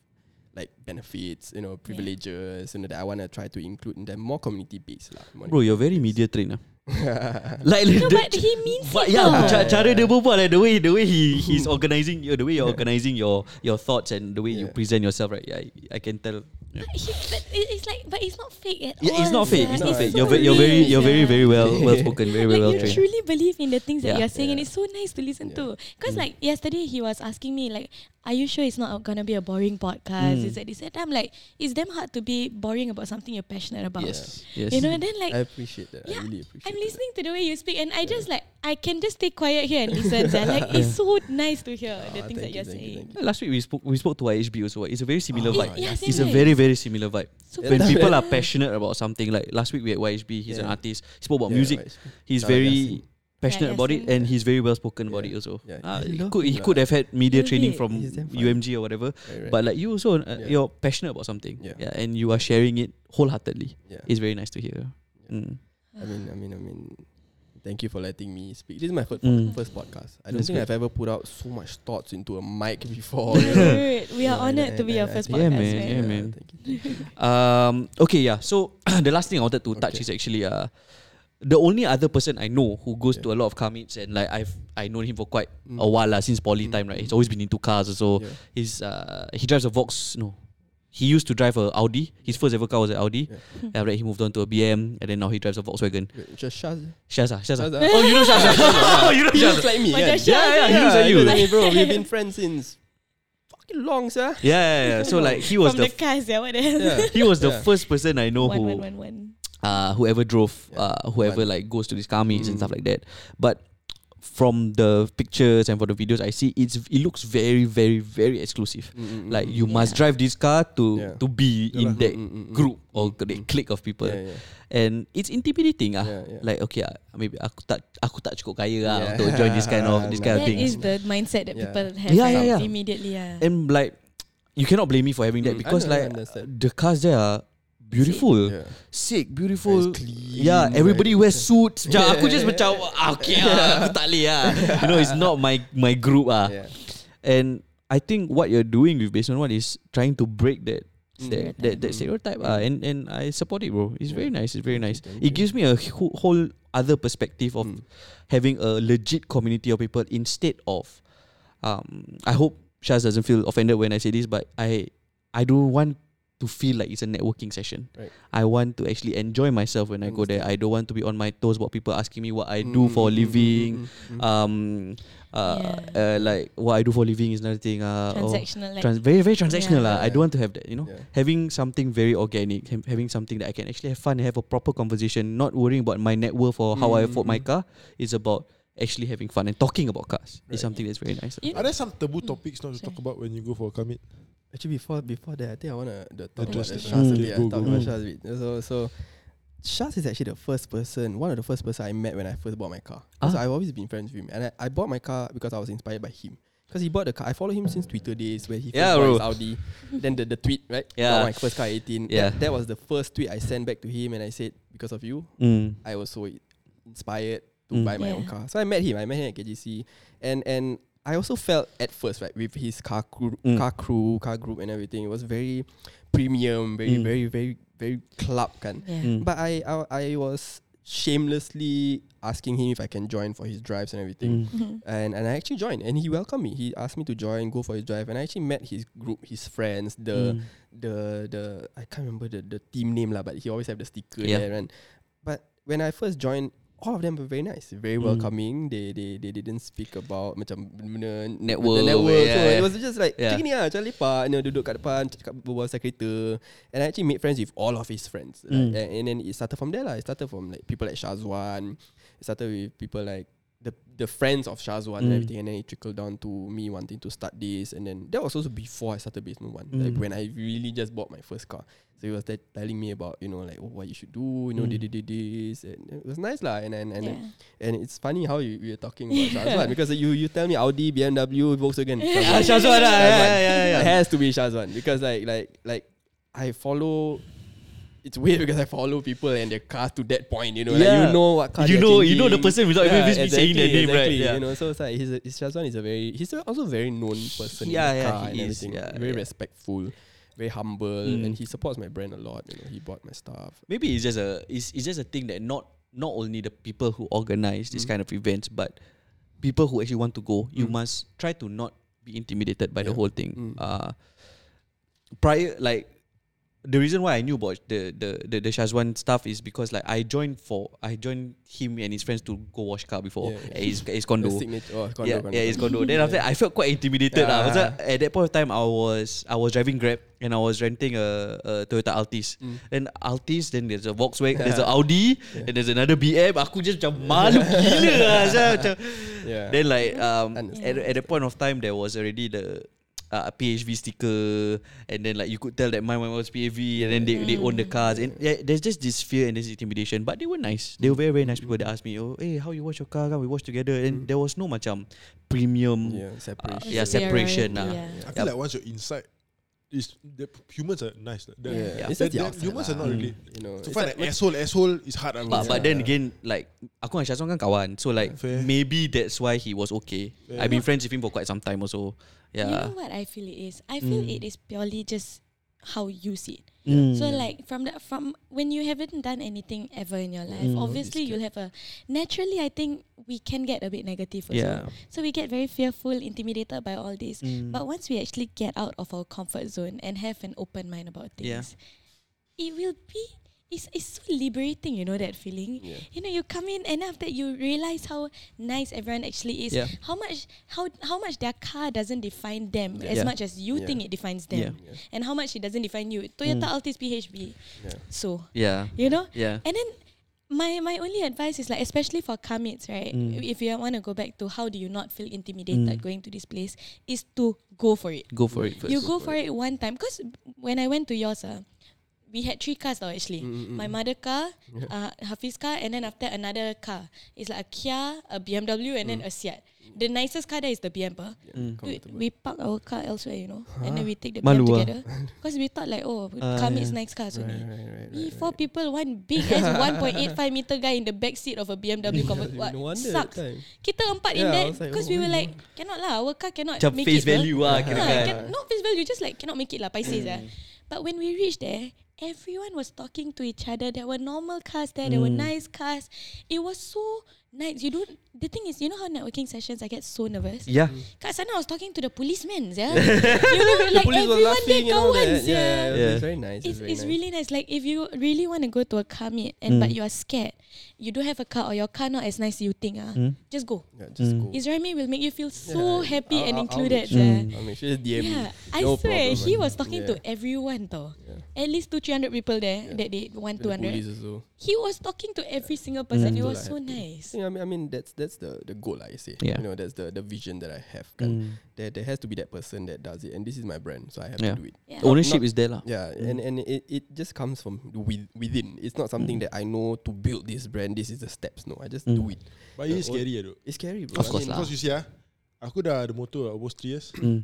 like benefits, you know, privileges, you know, that I wanna try to include in them more community based lah. more- Bro, you're very media trained. ah. like No, the- but he means But it. yeah, though. ca- cara dia berbual like the way the way he he's organizing you, the way you're organizing your your thoughts and the way you Yeah. present yourself, right? Yeah, I, I can tell. Yeah. But he, but it's like, but it's not fake at Yeah, all. it's not fake. sia. It's not fake. so You're, ve- you're very you're very very well well spoken, very very like well you trained. truly believe in the things that Yeah. you're saying, and it's so nice to listen Yeah. to. Because Mm. like yesterday, he was asking me like, are you sure it's not gonna be a boring podcast? Mm. Is that this? And I'm like, it's damn hard to be boring about something you're passionate about. Yes. Yes. You know, and then like I appreciate that. Yeah, I really appreciate. I'm that. listening to the way you speak, and I just like I can just stay quiet here and listen. sia. Like it's so nice to hear the Ah, things that you're you, thank you, saying. thank you. Last week we spoke we spoke to IHB also. It's a very similar Oh, vibe. yeah, same it's a very very similar vibe. Super When people are passionate about something, like last week we had YHB, he's an artist. He spoke about Yeah, music. right. He's very Yasin. Passionate Yeah, about it, and he's very well spoken about Yeah. it also. Yeah, Ah, I he could he could have had media Love training from He's damn fun. UMG or whatever, Right, right. but like you also, uh, Yeah. you're passionate about something, Yeah. yeah, and you are sharing it wholeheartedly. yeah. It's very nice to hear. Mm. I mean, I mean, I mean. Thank you for letting me speak. This is my first, Mm. first podcast. I don't That's think good. I've ever put out so much thoughts into a mic before. you know. Dude, we are Yeah, honored and- to be and your I first think- Yeah, podcast. man, right? yeah, man. Thank you, thank you. Um. Okay. Yeah. So the last thing I wanted to touch Okay. is actually uh, the only other person I know who goes Yeah. to a lot of car meets and like I've I known him for quite Mm. a while lah since poly Mm, time right. mm. He's always been into cars so Yeah. he's uh he drives a Vox no. He used to drive a Audi. His first ever car was an Audi. Yeah. And after that, he moved on to a BM, and then now he drives a Volkswagen. Just Shaz. Shaza, Shaza. Shaz, ah. Oh, you know Shaza. oh, you know He looks like me. Oh, kan? just Yeah, yeah, he looks like you. look me, bro. We've been friends since fucking long, sir. Yeah, yeah, yeah. So like he was From the, the, cars, yeah, what the hell? Yeah. he was the Yeah. first person I know One, who one, one, one. Uh, whoever drove, Yeah. uh, whoever One. like goes to these car meets and Mm. stuff like that. But from the pictures and for the videos I see, it's it looks very, very, very exclusive. Mm, mm, Like mm, you mm. must drive this car to Yeah. to be Yeah in lah. that Mm, mm, mm, group or mm, the mm. clique of people, Yeah, yeah. and it's intimidating ah. Yeah, yeah. Like okay, ah, maybe aku tak aku tak cukup kaya lah Yeah. untuk join this kind of this kind of That things. is the mindset that Yeah. people have Yeah, right? yeah, yeah. immediately. Yeah. and like you cannot blame me for having that Mm, I because know, like understand. the cars there are beautiful, Yeah. sick, beautiful. Clean, yeah, everybody right? wears suits. Macam aku just Yeah. macam ah, okay lah, aku tak boleh lah. You know, it's not my my group ah. Yeah. And I think what you're doing with based One what is trying to break that Mm. that, that, that stereotype ah. And and I support it, bro. It's very nice. It's very nice. It gives me a whole, whole other perspective of Mm. having a legit community of people instead of um I hope Shaz doesn't feel offended when I say this, but I I don't want to feel like it's a networking session. Right. I want to actually enjoy myself when I go there. I don't want to be on my toes about people asking me what I do for a Mm, mm, mm, living. mm, mm, mm. Um uh, Yeah. uh like what I do for a living is another thing. Uh or Transactional. Like, trans- very very transactional Yeah. lah. I don't want to have that, you know. Yeah. Having something very organic, ha- having something that I can actually have fun and have a proper conversation, not worrying about my net worth or how I afford my Mm. car. Is about actually having fun and talking about cars. Right. It's something that's very nice. You Are there some taboo Mm. topics not to talk about when you go for a commit? Actually, before before that, I think I wanna the talk about Address the. Shaz a Mm. bit. Go, I talk go, about go. Shaz a bit. So so Shaz is actually the first person, one of the first person I met when I first bought my car. Because Ah. I've always been friends with him, and I, I bought my car because I was inspired by him. Because he bought the car. I follow him since Twitter days where he first Yeah, bought bro. his Audi. then the, the tweet, right? Yeah. Bought my first car 18. Yeah. That, that was the first tweet I sent back to him, and I said, because of you, Mm. I was so inspired to Mm. buy my own car. So I met him. I met him at KGC, and and I also felt at first right with his car crew, Mm. car crew, car group, and everything. It was very premium, very Mm. very very very club kan. yeah. Mm. But I, I I was shamelessly asking him if I can join for his drives and everything. Mm. Mhm. And and I actually joined, and he welcomed me. He asked me to join, go for his drive, and I actually met his group, his friends, the Mm. the the I can't remember the the team name lah, but he always have the sticker Yeah. there. And but when I first joined, all of them were very nice, very Mm. welcoming. They they they didn't speak about macam benda Network, the network. yeah, so yeah. it was just like Yeah. ni lah, macam lepak, you know, duduk kat depan, cakap berbual pasal kereta. And I actually made friends with all of his friends. Like, Mm. and, and then it started from there lah. It started from like people like Shazwan. It started with people like the the friends of Shazwan and Mm. everything, and then it trickled down to me wanting to start this, and then that was also before I started Basement One, like Mm. when I really just bought my first car. So he was there telling me about you know like oh, what you should do, you know, Mm. did did this, and it was nice lah. And and and, Yeah. and it's funny how you we are talking about Shazwan because you you tell me Audi, BMW, Volkswagen. Shazwan lah, yeah, yeah, yeah, yeah. It has to be Shazwan because like like like I follow. It's weird because I follow people and their cars to that point. You know, like Yeah. you know what car You they're know- you know the person without even me saying their name, right? Yeah. You know, so it's like he's a, he's Shazwan is a very he's a- also a very known person. Yeah, in the yeah, car he and is, everything. yeah, very yeah. respectful, very humble, Mm. and he supports my brand a lot. You know, he bought my stuff. Maybe it's just a it's, it's just a thing that not not only the people who organize this Mm. kind of events, but people who actually want to go, you Mm. must try to not be intimidated by the whole thing. Mm. Uh, prior like the reason why I knew about the the the, the Shazwan stuff is because like I joined for I joined him and his friends to go wash car before Yeah, yeah. at his, at his condo. Signature, oh, condo, yeah, condo, yeah, his condo. Then after that, I felt quite intimidated. Yeah. lah. Because, uh, at that point of time, I was I was driving Grab and I was renting a, a Toyota Altis. Mm. Then Altis, then there's a Volkswagen, there's an Audi, and there's another BM. Aku just macam malu gila lah. Macam. Yeah. Then like um at, at the point of time there was already the uh, PHV sticker and then like you could tell that my one was PHV and then they, they own the cars. And yeah, there's just this fear and this intimidation but they were nice. They were very very nice people that asked me oh hey how you wash your car? Can we wash together? And there was no macam premium Yeah, uh, separation. yeah separation Yeah, lah. yeah. I feel like once you're inside, is the humans are nice. The, Yeah, the, just the the humans are lah. not really. You know, To find like an asshole, asshole is hard. But but then again like aku dengan Shazwan kan kawan so like Fair. maybe that's why he was okay. Fair. I've been friends with him for quite some time also. You Yeah. know what I feel it is? I feel it is purely just how you see it. Mm. So like from the from when you haven't done anything ever in your life, Mm. obviously you'll have a naturally I think we can get a bit negative also. Yeah. So we get very fearful, intimidated by all this. Mm. But once we actually get out of our comfort zone and have an open mind about Yeah. things, it will be it's, it's so liberating, you know that feeling. Yeah. You know, you come in and after that you realize how nice everyone actually is. Yeah. How much how how much their car doesn't define them Yeah. as much as you think it defines them. And how much it doesn't define you. Toyota Altis PHB. So, Yeah. you know? Yeah. And then my my only advice is like especially for car mates, right? Mm. If you want to go back to how do you not feel intimidated Mm. going to this place is to go for it. Go for it first. You go for it one time because when I went to yours, uh, we had three cars though actually. Mm, mm, My mm. mother car, uh, Hafiz car, and then after another car. It's like a Kia, a BMW, and then a Seat. The nicest car there is the BM. pa. Mm. We, we park our car elsewhere, you know, and then we take the Malu BM ah. together. Because we thought like, oh, Ah, car yeah. meets nice cars Right, only. right, right, We right, four right. people, one big ass 1.85 meter guy in the back seat of a BMW convert. What No sucks. Kita empat in Yeah, I that was like, because oh, we were like, cannot lah, our car cannot Macam make face it. value lah Yeah, kira yeah, can, not face value, just like cannot make it lah, paisa mm. But when we reached there, everyone was talking to each other. There were normal cars there. There were Mm. nice cars. It was so nice. You don't. The thing is, you know how networking sessions I get so nervous. Yeah. Kat sana I was talking to the policemen, yeah. you know, The like police were everyone there laughing and all that. Yeah, yeah. it Yeah. it's very nice. It's, very it's nice. really nice. Like if you really want to go to a car meet and but Mm. you are scared, you don't have a car or your car not as nice as you think, ah, Mm. just go. Yeah, just Mm. go. Israel will make you feel so Yeah, happy I'll- and I'll- included. I'll make yeah. I'll make sure just DM me. Yeah, I swear problem, he was talking to everyone though. Yeah. At least two, three hundred people there Yeah. that they want The two hundred. police also. He was talking to every single person. Mm. It was so have to. nice. I mean, I mean that's that's the the goal I say. Yeah. You know, that's the the vision that I have. Kan? Mm. There there has to be that person that does it, and this is my brand, so I have Yeah. to do it. Yeah. Ownership Not- is there lah. Yeah, Mm. and and it, it just comes from with, within. It's not something Mm. that I know to build this brand. This is the steps. No, I just Mm. do it. But it is scary, yeah, though. It's scary, bro. Of I course mean, lah. Because you see, ah, aku dah ada motor almost 3 years. Mm.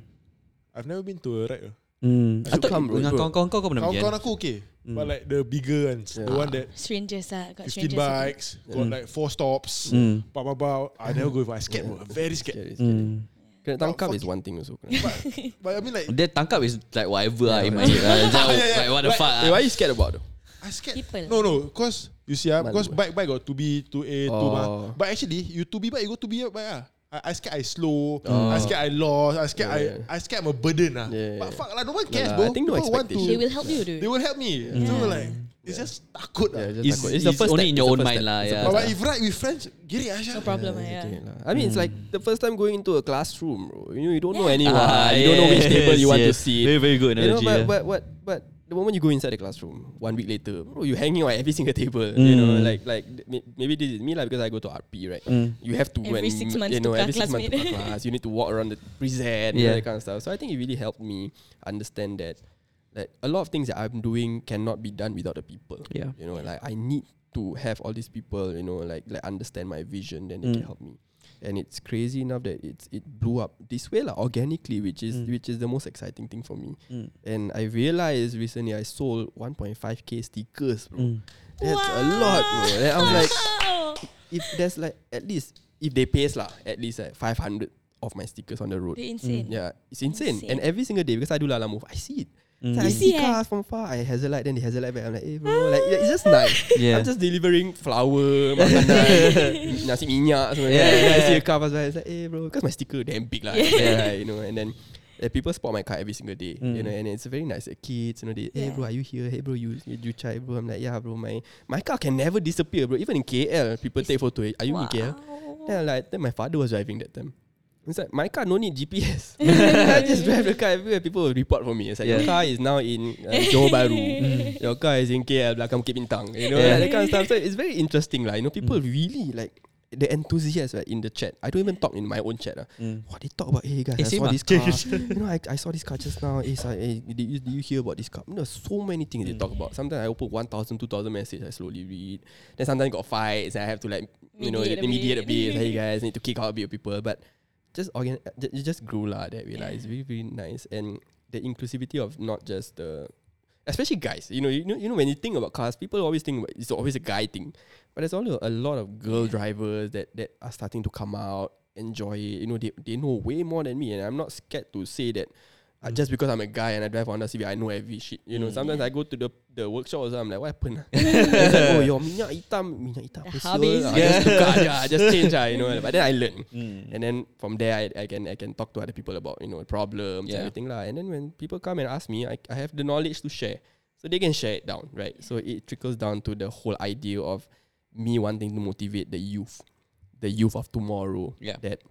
I've never been to a ride. Ah. Mm. I thought come, dengan kawan-kawan kau kau pernah pergi Kawan-kawan kan? aku okay. Mm. But like the bigger ones, the Yeah. one that Strangers ah, got 15 strangers. bikes, got Mm. like four stops, Mm. bam, bam, bam. I never go. I scared, bro. Very scared. Scary, scary. Mm. Kena tangkap is one thing also. But, but I mean like, Dia tangkap is like whatever lah Yeah, in my head lah. Yeah, yeah. Like what the Like- fuck Hey, why are you scared about though? I scared. People. No, no, cause you see, ah, because eh. bike bike got 2B, 2A, 2 Oh. mah. But actually, you 2B bike, you go 2B bike ah. I, I scared I slow. Oh. I scared I lost. I scared Yeah. I I scared I'm a burden ah. Yeah, But yeah. fuck lah, no one cares, lah, bro. I think no People want expectation. They to. will help you, dude. They will help me. So Yeah. like, it's just takut Yeah, lah. just It's, takut. it's, the first only step. in your It's own mind lah. It's Yeah. But, but if ride with friends, get it, Asha. No problem, ah, it's yeah. okay lah. I mean, it's like the first time going into a classroom, bro. You know, you don't know Yeah. anyone. Ah, you don't know which yes, table you want to yes. sit. Very very good You know, analogy. but, yeah. but what but the moment you go inside the classroom, one week later, bro, you hanging out at every single table. You know, Mm. like like may- maybe this is me lah because I go to RP, right? Mm. You have to Every six months you know, every six months tukar class. You need to walk around the present, Yeah. yeah. that kind of stuff. So I think it really helped me understand that that a lot of things that I'm doing cannot be done without the people. Yeah. You know, like I need to have all these people, you know, like like understand my vision, then they Mm. can help me. And it's crazy enough that it's it blew up this way lah, organically, which is Mm. which is the most exciting thing for me. Mm. And I realized recently I sold 1.5k stickers, bro. Mm. That's a lot, bro. Then I was like, Wow. if there's like at least if they pace lah, at least like 500 of my stickers on the road. They're insane. Yeah, it's insane. Insane. And every single day because I do Lala move, I see it. Mm. So I You see see, eh? cars from far. I hazard then they hazard back. I'm like, hey bro, like yeah, it's just nice. Yeah. I'm just delivering flour, makanan, nasi minyak, semua. Yeah, Yeah, yeah, I see yeah. a car pass by. It's like, hey bro, because my sticker damn big lah. Yeah. Yeah. you know, and then that people spot my car every single day. You Mm. know, and it's very nice. The kids, you know, they, hey Yeah. bro, are you here? Hey bro, you you, you try bro. I'm like, yeah, bro. My my car can never disappear, bro. Even in KL, people take photo. Are you in KL? Then like, then my father was driving that time. It's like my car no need GPS. I just drive the car everywhere. People will report for me. It's like your Yeah. car is now in uh, Johor Bahru. your car is in KL belakang Bukit Bintang. You know Yeah. that kind of stuff. So it's very interesting, like you know, people really like the enthusiast right, in the chat. I don't even talk in my own chat. Uh. Mm. What they talk about? Hey guys, Eh, I saw ah. this car. you know, I, I saw this car just now. Hey, so, hey did, you, did you hear about this car? You know, so many things they talk about. Sometimes I open 1,000, 2,000 messages. I slowly read. Then sometimes got fights. And I have to like you know Mediate a mediate a bit. bit. hey guys, need to kick out a bit of people, but just organ it just grew lah that way lah. It's very very nice and the inclusivity of not just the especially guys. You know, you know, you know when you think about cars, people always think it's always a guy thing, but there's also a lot of girl drivers that that are starting to come out, enjoy it. You know, they they know way more than me, and I'm not scared to say that. Uh, just because I'm a guy and I drive Honda Civic, I know every shit. You know, sometimes I go to the the workshop also, I'm like, what happened? It's like, oh, your minyak hitam, minyak hitam. apa sial? Habis. I just tukar je, I just change ah, you know. But then I learn. Mm. And then from there, I, I can I can talk to other people about you know problems Yeah. everything lah. And then when people come and ask me, I, I have the knowledge to share, so they can share it down, right? So it trickles down to the whole idea of me wanting to motivate the youth, the youth of tomorrow. Yeah. That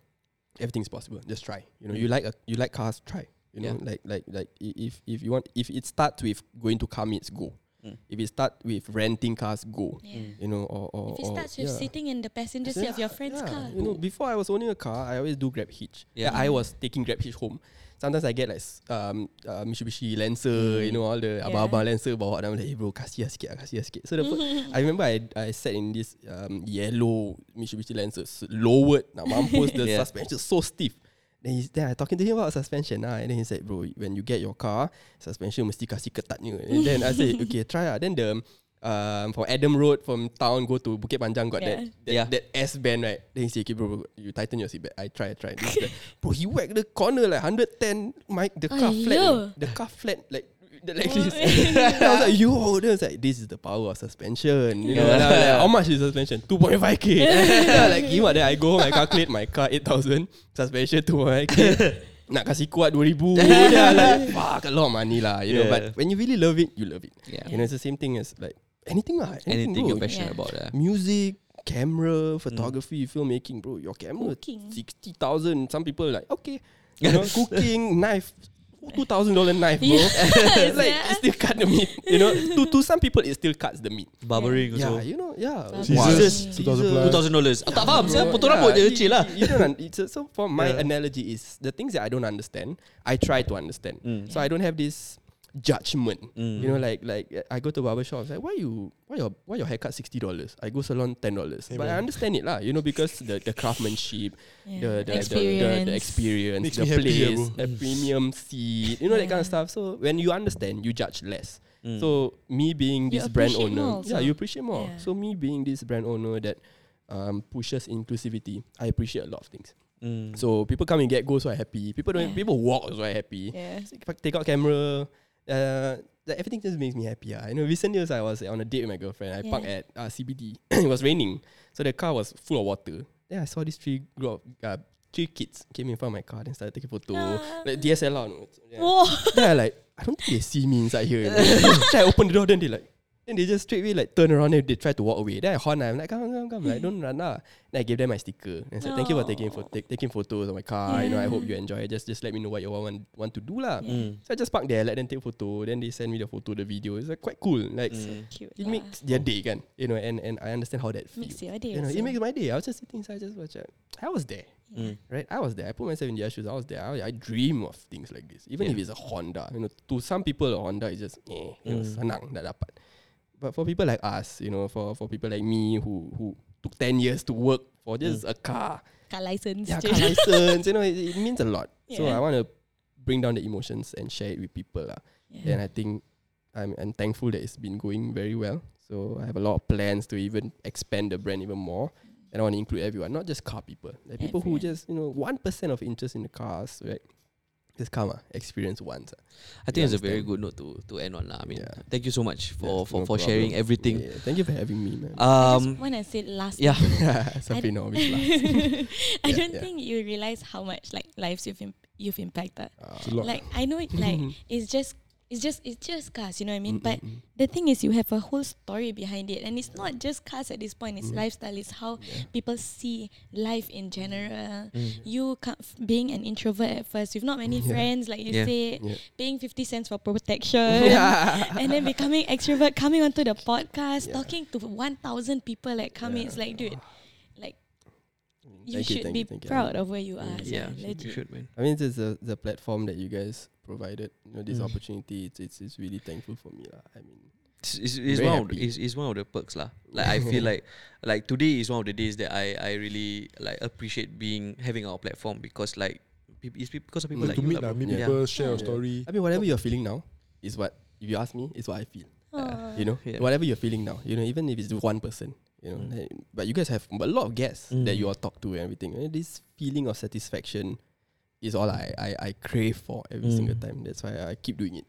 everything's possible. Just try. You know, you like a, you like cars, try. You know, Yeah. like like like i- if if you want, if it starts with going to car meets, go. Mm. If it start with renting cars, go. Yeah. You know, or or, If it or starts with yeah. sitting in the passenger seat of your friend's Yeah, car. You know, before I was owning a car, I always do Grab Hitch. Yeah. Yeah, I was taking Grab Hitch home. Sometimes I get like um uh, Mitsubishi Lancer, you know, all the Yeah. abang-abang Lancer bawa dan I'm like, hey bro, kasih lah sikit, lah, kasih lah sikit. So the fir- I remember I I sat in this um yellow Mitsubishi Lancer, lowered, nak mampus the Yeah. suspension so stiff. Then he's then I talking to him about suspension ah, and then he said, bro, when you get your car, suspension mesti kasih ketatnya. And then I said, okay, try ah. Then the um, from Adam Road from town go to Bukit Panjang got Yeah. that that, Yeah. that S band right. Then he say, okay, bro, bro, you tighten your seatbelt. I try, I try. This, that. bro, he whacked the corner like 110. My the car flat, Aiyo. you know. the car flat like. The- Like this. I was like, yo, then I was like, this is the power of suspension. You know, was like, how much is suspension? 2.5k. then I like, you know, then I go home, I calculate my car 8,000, suspension 2.5k. Nak kasih kuat 2000 Then I like Fuck a lot of money lah You know Yeah. But when you really love it You love it Yeah. You know it's the same thing as like Anything lah Anything, Anything bro. you're passionate Yeah. about lah. Music Camera Photography Filmmaking bro Your camera Cooking. 60,000 Some people like Okay You know Cooking Knife Two thousand dollar knife, bro. Yes, it's like yeah. it still cut the meat. You know, to to some people it still cuts the meat. Barbering Yeah, also. you know, yeah. Scissors, Scissors. 2000 plus. Two thousand dollars. Tak faham. Saya potong rambut je kecil lah. You don't. It's a, so for my Yeah. analogy is the things that I don't understand, I try to understand. Mm. So I don't have this judgment. Mm. You know, like like I go to barber shop. Like, why you why your why your haircut sixty dollars? I go salon ten dollars. But I understand it lah. You know, because the the craftsmanship, the, the, the, the the experience, Makes the yeah, place, the premium seat. You know that kind of stuff. So when you understand, you judge less. Mm. So me being You this brand owner, more yeah, you appreciate more. Yeah. So me being this brand owner that um, pushes inclusivity, I appreciate a lot of things. Mm. So people come and get go, so I happy. People don't. Yeah. People walk, so I happy. Yeah. So take out camera, uh, like everything just makes me happy. ah. You know, recently also I was on a date with my girlfriend. I Yeah. parked at uh, CBD. it was raining, so the car was full of water. Then I saw these three group of uh, three kids came in front of my car and started taking photo, Ah. like DSLR. No? Yeah. Whoa. then I like, I don't think they see me inside here. you know. then I open the door, then they like, then they just straight away like turn around and they try to walk away. Then I horn, I'm like, come, come, come, like don't run lah. Then I gave them my sticker. And I said, thank you for taking pho- take, taking photos of my car. You know, I hope you enjoy. Just just let me know what you want want to do lah. Mm. So I just park there, let them take photo. Then they send me the photo, the video. It's like quite cool. Like Mm. Cute. it lah. makes their day, kan? You know, and and I understand how that feels. Makes your day. You know, it makes my day. I was just sitting inside, just watch it. I was there, Mm. right? I was there. I put myself in their shoes. I was there. I, I dream of things like this, even Yeah. if it's a Honda. You know, to some people, a Honda is just eh, you know, Mm. senang dah dapat. But for people like us, you know, for for people like me who who took ten years to work for just a car, Car license. yeah, car license, you know, it, it means a lot. So Yeah. I want to bring down the emotions and share it with people, lah. Yeah. And I think I'm, I'm thankful that it's been going very well. So I have a lot of plans to even expand the brand even more. And I want to include everyone, not just car people. Like people who just, you know, one percent of interest in the cars, right? Just come, ah, experience once. ah. I think You it's a very understand? good note to to end on lah. I mean, Yeah. thank you so much for Yes, for, no for sharing everything. Yeah, thank you for having me, man. I Um, want to say last. yeah. thing. Safi know which last. I Yeah, don't yeah. think you realize how much like lives you've Im- you've impacted. Lot. Like I know it like it's just it's just it's just cars, you know what I mean? Mm, but Mm-mm. the thing is you have a whole story behind it and it's not just cars at this point, it's mm. lifestyle, it's how people see life in general. Mm. You ca- f- being an introvert at first with not many Yeah. friends, like you Yeah. Yeah. paying fifty cents for protection. and then becoming extrovert, coming onto the podcast, Yeah. talking to one thousand people like coming, it's like dude, you Thank you, should thank be you, thank you. proud of where you are. Mm. sia, Yeah, you legit. should man. I mean, it's the the platform that you guys provided. You know, this Mm. opportunity. It's, it's it's really thankful for me, lah. I mean, It's, it's, it's Very one of the, happy. it's, it's one of the perks lah. Like I feel like like today is one of the days that I I really like appreciate being having our platform because like peop- it's pe- because of people Good like to you meet lah, lah, meet Yeah. people, share your Yeah. story. I mean, whatever you're feeling now is what if you ask me, is what I feel. Aw. You know, Yeah. whatever you're feeling now, you know, even if it's one person, you know, Mm. but you guys have a lot of guests that Mm. you all talk to and everything. And this feeling of satisfaction is all I, I, I crave for every Mm. single time. That's why I keep doing it.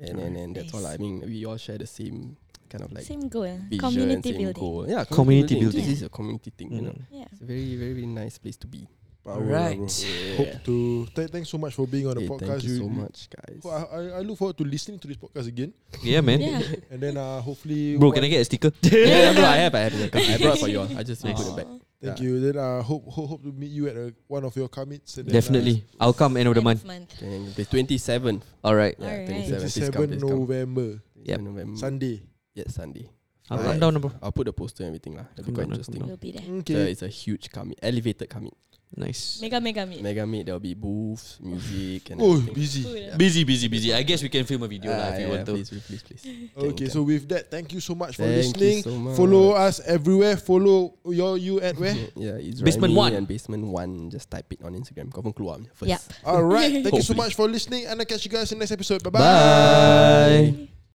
And and, and that's all. I Nice. mean, we all share the same kind of like same goal, vision, community same building. goal. Yeah, Community This building. is a community thing, you know. Mm. Yeah. It's a very, very nice place to be. Power, Right. bro. Yeah. Hope to th- thanks so much for being on the Hey, podcast. thank you so much, guys. I, I- I look forward to listening to this podcast again, Yeah, man. Yeah. and then uh, hopefully. Bro, one- can I get a sticker? yeah, bro, I have, I have. I brought for you all. I just Nice. put it back. Thank Yeah. you. Then uh, hope, hope hope to meet you at uh, one of your commits. And then, Definitely. I'll come end of the month. And the 27th. All right. Yeah, 27th. Uh, Please 27. November, Yeah, November. Sunday. Yes, Sunday. I'll Alright. come down, bro. I'll put the poster and everything lah. It'll be quite interesting. down. We'll be there. So Okay. it's a huge commit, elevated commit. Nice. Mega mega meet. Mega meet. There'll be booths, music, and Oh, everything. busy. Yeah. Busy, busy, busy. I guess we can film a video Ah, lah if you yeah, want to. Please, please, please, please. Okay, so with that, thank you so much for Thank listening. you so much. Follow us everywhere. Follow your you at where? Yeah, it's Basement One. and basement one. Just type it on Instagram. Confirm keluar punya first. Yep. All right. Thank you so much for listening, and I'll catch you guys in the next episode. Bye Bye. Bye.